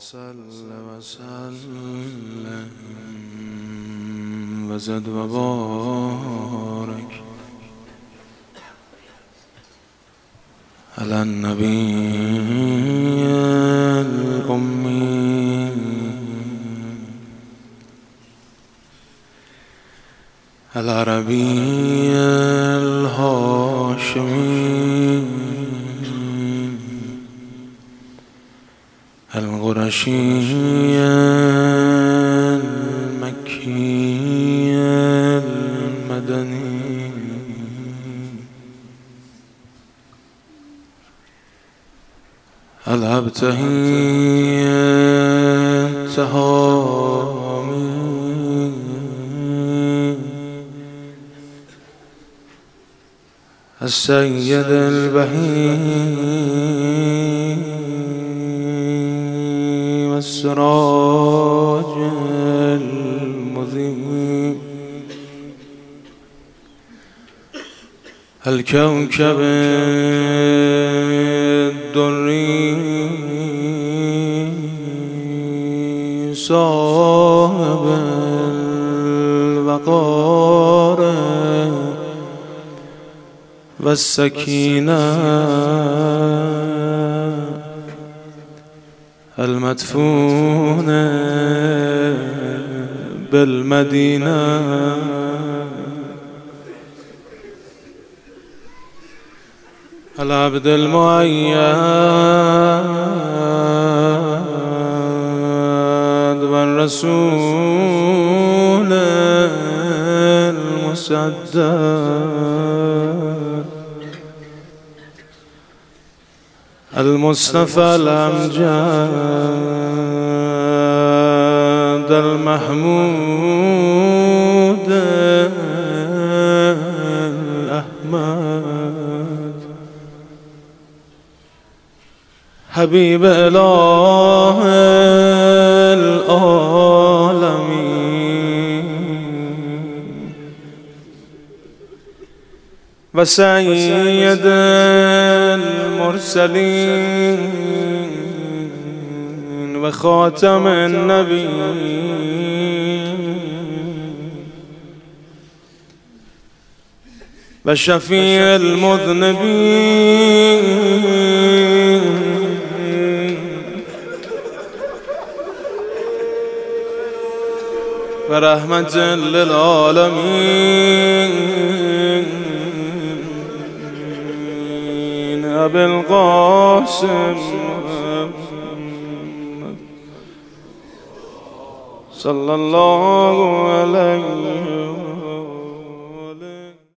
صل وسلم. وزد وبارك على النبي الأمي. العربي القرشي المكي المدني الأبتهي التهامي السيد البهيم. السراج المذيب. الكوكب الدري صاحب الوقار والسكينة المدفون بالمدينة. العبد المؤيد والرسول المسدد. المصطفى الأمجاد المحمود الأحمد. حبيب إله وسيد المرسلين وخاتم النبيين وشفيع المذنبين ورحمة للعالمين. أبي القاسم صلى الله عليه